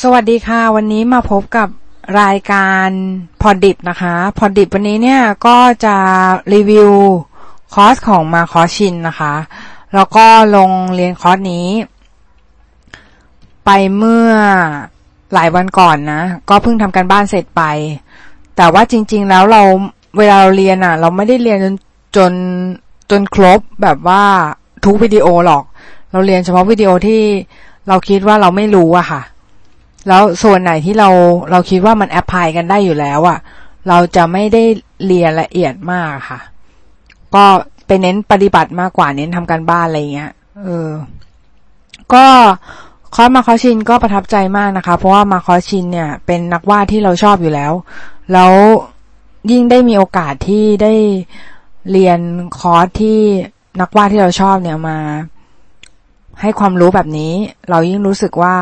สวัสดีค่ะ วันนี้มาพบกับรายการพอดิบนะคะพอดิบวันนี้เนี่ยก็จะรีวิวคอร์สของมาคอชินนะคะ แล้วก็ลงเรียนคอร์สนี้ ไปเมื่อหลายวันก่อนนะ ก็เพิ่งทำการบ้านเสร็จไป แต่ว่าจริง ๆ แล้วเราเวลาเราเรียนอะ่ะ เราไม่ได้เรียนจนจนจนครบแบบว่าทุกวิดีโอหรอก เราเรียนเฉพาะวิดีโอที่เราคิดว่าเราไม่รู้อะค่ะ แล้วส่วนไหนที่เราเราคิดว่ามัน apply กันได้อยู่แล้วอะเราจะไม่ได้เรียนละเอียดมากค่ะ ก็ไปเน้นปฏิบัติมากกว่าเน้นทำการบ้านอะไรเงี้ย เออ ก็คอร์ส Marcos Chin ก็ประทับใจมากนะคะ เพราะว่า Marcos Chin เนี่ย เป็นนักวาดที่เราชอบอยู่แล้ว แล้วยิ่งได้มีโอกาสที่ได้เรียนคอร์สที่นักวาดที่เราชอบเนี่ยมา ให้ความรู้แบบนี้ เรายิ่งรู้สึกว่า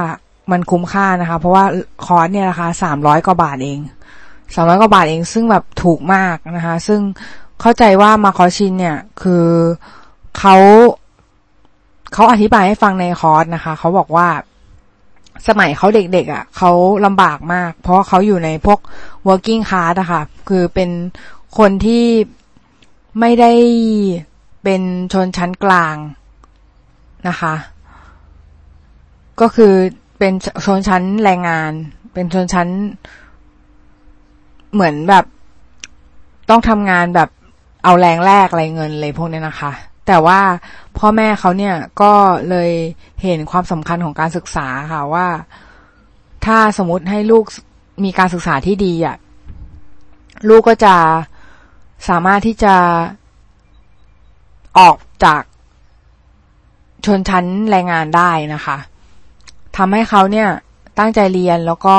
มันคุ้มค่านะคะ เพราะว่าคอร์สเนี่ยราคาสามร้อยกว่าบาทเองสามร้อยกว่าบาทเองซึ่งแบบถูกมากนะคะ ซึ่งเข้าใจว่ามาคอชินเนี่ยคือเขาเขาอธิบายให้ฟังในคอร์สนะคะเขาบอกว่าสมัยเขาเด็กๆอะ่ะเขาลำบากมาก เพราะเขาอยู่ในพวก working class อะคะ่ะ คือเป็นคนที่ไม่ได้เป็นชนชั้นกลางนะคะ ก็คือ เป็นชนชั้นแรงงาน เป็นชนชั้น เหมือนแบบต้องทำงานแบบเอาแรงแรกอะไรเงินเลยพวกนี้นะคะ แต่ว่าพ่อแม่เขาเนี่ยก็เลยเห็นความสำคัญของการศึกษาค่ะว่า ถ้าสมมติให้ลูกมีการศึกษาที่ดีอะลูกก็จะสามารถที่จะออกจากชนชั้นแรงงานได้นะคะ ทำให้เขาเนี่ยตั้งใจเรียนแล้วก็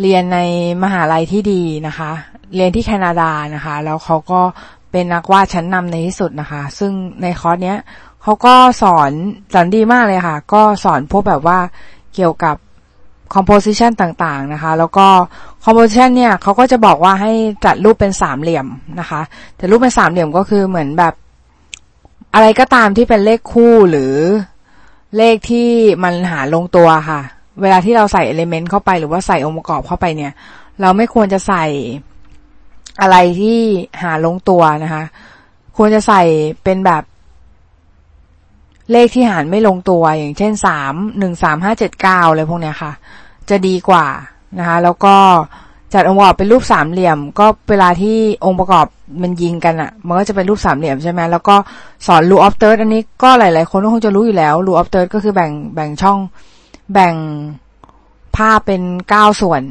เรียนในมหาลัยที่ดีนะคะ เรียนที่แคนาดานะคะ แล้วเขาก็เป็นนักวาดชั้นนำในที่สุดนะคะ ซึ่งในคอร์สเนี้ยเขาก็สอนสอนดีมากเลยค่ะ ก็สอนพวกแบบว่าเกี่ยวกับ composition ต่างๆนะคะ แล้วก็ composition เนี่ยเขาก็จะบอกว่าให้จัดรูปเป็นสามเหลี่ยมนะคะ แต่รูปเป็นสามเหลี่ยมก็คือเหมือนแบบ อะไรก็ตามที่เป็นเลขคู่หรือ เลขที่มันหาลงตัวค่ะ เวลาที่เราใส่เอลิเมนต์เข้าไปหรือว่าใส่องค์ประกอบเข้าไปเนี่ย เราไม่ควรจะใส่อะไรที่หาลงตัวนะคะ ควรจะใส่เป็นแบบ เลขที่หารไม่ลงตัว อย่างเช่นสามหนึ่งสามห้าเจ็ดเก้าอะไรพวกเนี้ยค่ะ จะดีกว่านะคะ แล้วก็ จัดองค์ประกอบเป็นรูปสามเหลี่ยม ก็เวลาที่องค์ประกอบมันยิงกันอะ่ะ มันก็จะเป็นรูปสามเหลี่ยมใช่ไหมแล้วก็สอน rule of third อันนี้ก็หลาย ๆ คนก็คงจะรู้อยู่แล้ว rule of third ก็คือแบ่งแบ่งช่องแบ่งภาพเป็นเก้าส่วน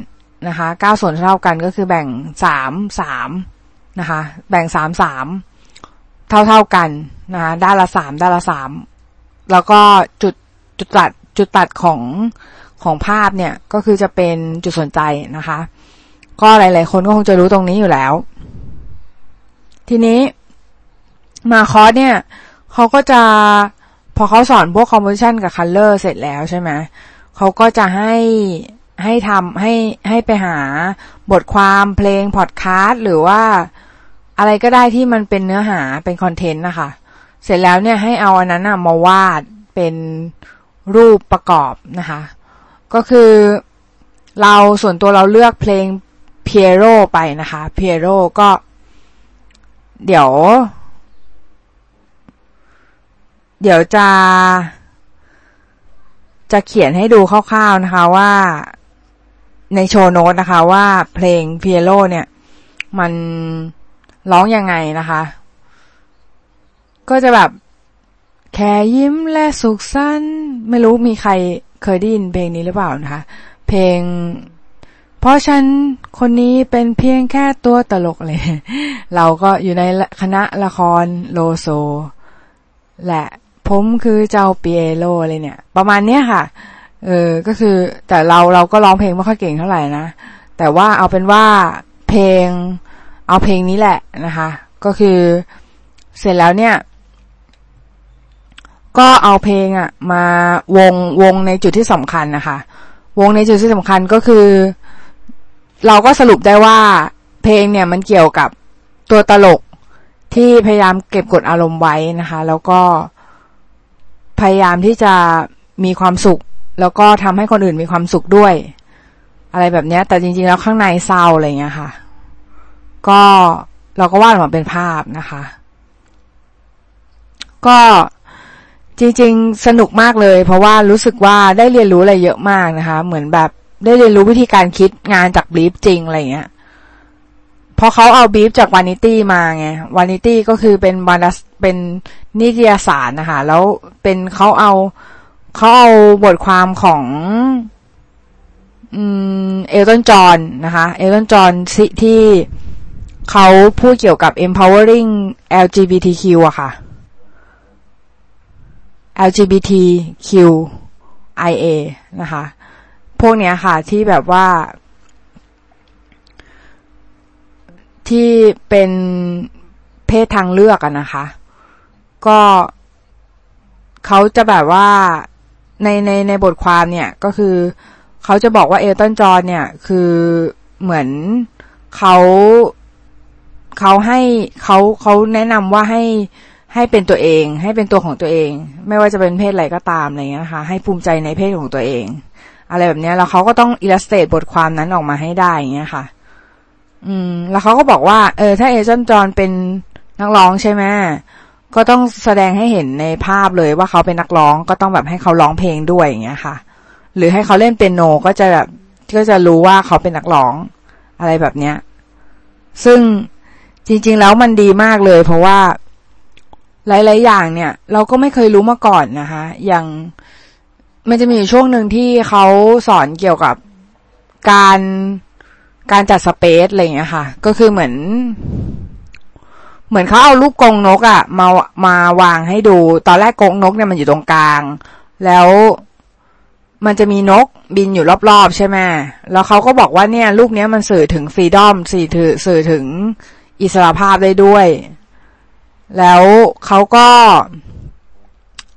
นะคะเก้าส่วนเท่ากันก็คือแบ่งสามสามนะคะ แบ่งสามสามเท่าเท่ากันนะคะด้านละสามด้านละสามแล้วก็จุดจุดตัดจุดตัดของของภาพเนี่ยก็คือจะเป็นจุดสนใจนะคะ ก็หลาย ๆ คนก็คงจะรู้ตรงนี้อยู่แล้ว ทีนี้มาคอร์สเนี่ยเขาก็จะพอเขาสอนพวก composition กับ color เสร็จแล้วใช่ไหมเขาก็จะให้ให้ทำให้ให้ไปหาบทความเพลงพอดคาสต์หรือว่าอะไรก็ได้ที่มันเป็นเนื้อหาเป็นคอนเทนต์นะคะ เสร็จแล้วเนี่ยให้เอาอันนั้นมาวาดเป็นรูปประกอบนะคะ ก็คือเราส่วนตัวเราเลือกเพลง เพียโรไปนะคะเพียโรก็ เดี๋ยว เดี๋ยวจะ จะเขียนให้ดูคร่าวๆนะคะว่าในโชว์โน้ตนะคะ ว่าเพลงเพียโลเนี่ย มันร้องยังไงนะคะ ก็จะแบบแค่ยิ้มและสุขสันต์ไม่รู้มีใครเคยได้ยินเพลงนี้หรือเปล่านะคะ เพลง เพราะฉันคนนี้เป็นเพียงแค่ตัวตลกเลย เราก็อยู่ในคณะละครโลโซ และผมคือเจ้าเปียโลอะไรเนี่ย ประมาณเนี้ยค่ะ เออ ก็คือแต่เราเราก็ร้องเพลงไม่ค่อยเก่งเท่าไหร่นะ แต่ว่าเอาเป็นว่าเพลง เอาเพลงนี้แหละนะคะ ก็คือเสร็จแล้วเนี่ย ก็เอาเพลงอะมาวงวงในจุดที่สำคัญนะคะ วงในจุดที่สำคัญก็คือ เราก็สรุปได้ว่า เพลงเนี่ยมันเกี่ยวกับตัวตลกที่พยายามเก็บกดอารมณ์ไว้นะคะ แล้วก็พยายามที่จะมีความสุข แล้วก็ทำให้คนอื่นมีความสุขด้วย อะไรแบบเนี้ยแต่จริงๆแล้วข้างในเศร้าอะไรเงี้ยค่ะ ก็เราก็วาดออกมาเป็นภาพนะคะ ก็จริง ๆ สนุกมากเลย เพราะว่ารู้สึกว่าได้เรียนรู้อะไรเยอะมากนะคะ เหมือนแบบ ได้เรียนรู้วิธีการคิดงานจาก brief จริงอะไรเงี้ยพอเขาเอา brief จาก Vanity มาไง Vanity ก็คือเป็นวานัสเป็นนิตยสารนะคะแล้วเป็นเขาเอาเขาเอาบทความของเอลตันจอห์นนะคะ เอลตันจอห์นที่เขาพูดเกี่ยวกับ empowering LGBTQ อะค่ะ LGBTQIA นะคะ วกเนี้ยค่ะ ที่แบบว่า ที่เป็นเพศทางเลือกอะนะคะ ก็เขาจะแบบว่าในในในบทความเนี่ยก็คือเขาจะบอกว่าเอลตันจอห์นเนี่ย คือเหมือนเขาเขาให้เขาเขาแนะนำว่าให้ให้เป็นตัวเอง ให้เป็นตัวของตัวเอง ไม่ว่าจะเป็นเพศอะไรก็ตามอะไรเงี้ยนะคะให้ภูมิใจในเพศของตัวเอง อะไรแบบนี้แล้วเขาก็ต้องอิลลัสเตตบทความนั้นออกมาให้ได้อย่างเงี้ยค่ะ อืม แล้วเขาก็บอกว่า เออ ถ้าเอเจนจอนเป็นนักร้องใช่ไหมก็ต้องแสดงให้เห็นในภาพเลยว่าเขาเป็นนักร้องก็ต้องแบบให้เขาร้องเพลงด้วยอย่างเงี้ยค่ะ หรือให้เขาเล่นเป็นโนก็จะแบบก็จะรู้ว่าเขาเป็นนักร้องอะไรแบบเนี้ย ซึ่งจริง ๆ แล้วมันดีมากเลย เพราะว่าหลาย ๆ อย่างเนี่ย เราก็ไม่เคยรู้มาก่อนนะคะ อย่าง มันจะมีช่วงหนึ่งที่เขาสอนเกี่ยวกับการการจัดสเปซอะไรอย่างเงี้ยค่ะ ก็คือเหมือน เหมือนเขาเอาลูกกรงนกอะ่ะมามาวางให้ดู ตอนแรกกรงนกเนี่ยมันอยู่ตรงกลาง แล้วมันจะมีนกบินอยู่รอบๆ ใช่ไหมแล้วเขาก็บอกว่าเนี่ย ลูกเนี้ยมันสื่อถึงฟรีดอมสื่อถึงสื่อถึงอิสระภาพได้ด้วย แล้วเขาก็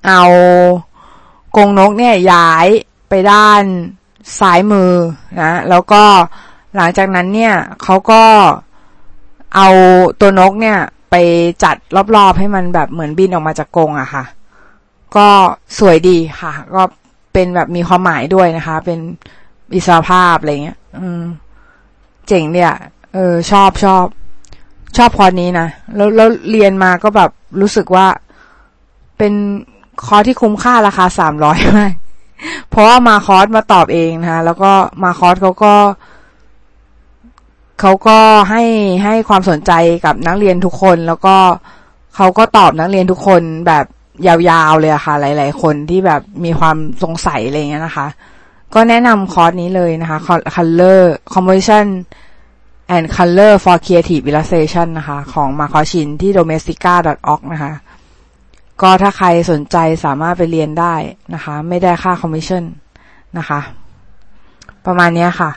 เอา กรงนกเนี่ยย้ายไปด้านซ้ายมือนะแล้วก็หลังจากนั้นเนี่ยเขาก็เอาตัวนกเนี่ยไปจัดรอบๆให้มันแบบเหมือนบินออกมาจากกรงอะค่ะ ก็สวยดีค่ะ ก็เป็นแบบมีความหมายด้วยนะคะ เป็นอิสรภาพอะไรเงี้ย อืม เจ๋งเนี่ยเออ ชอบชอบ ชอบคอนี้นะแล้วแล้วเรียนมาก็แบบรู้สึกว่าเป็น คอร์สที่คุ้มค่าราคาสามร้อยมาก เพราะว่ามาคอร์สมาตอบเองนะคะแล้วก็มาคอร์สเขาก็เขาก็ให้ให้ความสนใจกับนักเรียนทุกคน แล้วก็เขาก็ตอบนักเรียนทุกคนแบบยาวๆเลยอะค่ะ หลาย ๆ คนที่แบบมีความสงสัยอะไรเงี้ยนะคะ ก็แนะนำคอร์สนี้เลยนะคะ color composition and color for creative illustration นะคะ ของมาคอชินที่ domestica.org นะคะ ก็ถ้าใครสนใจสามารถไปเรียนได้นะคะ ไม่ได้ค่าคอมมิชชั่นนะคะ ประมาณนี้ค่ะ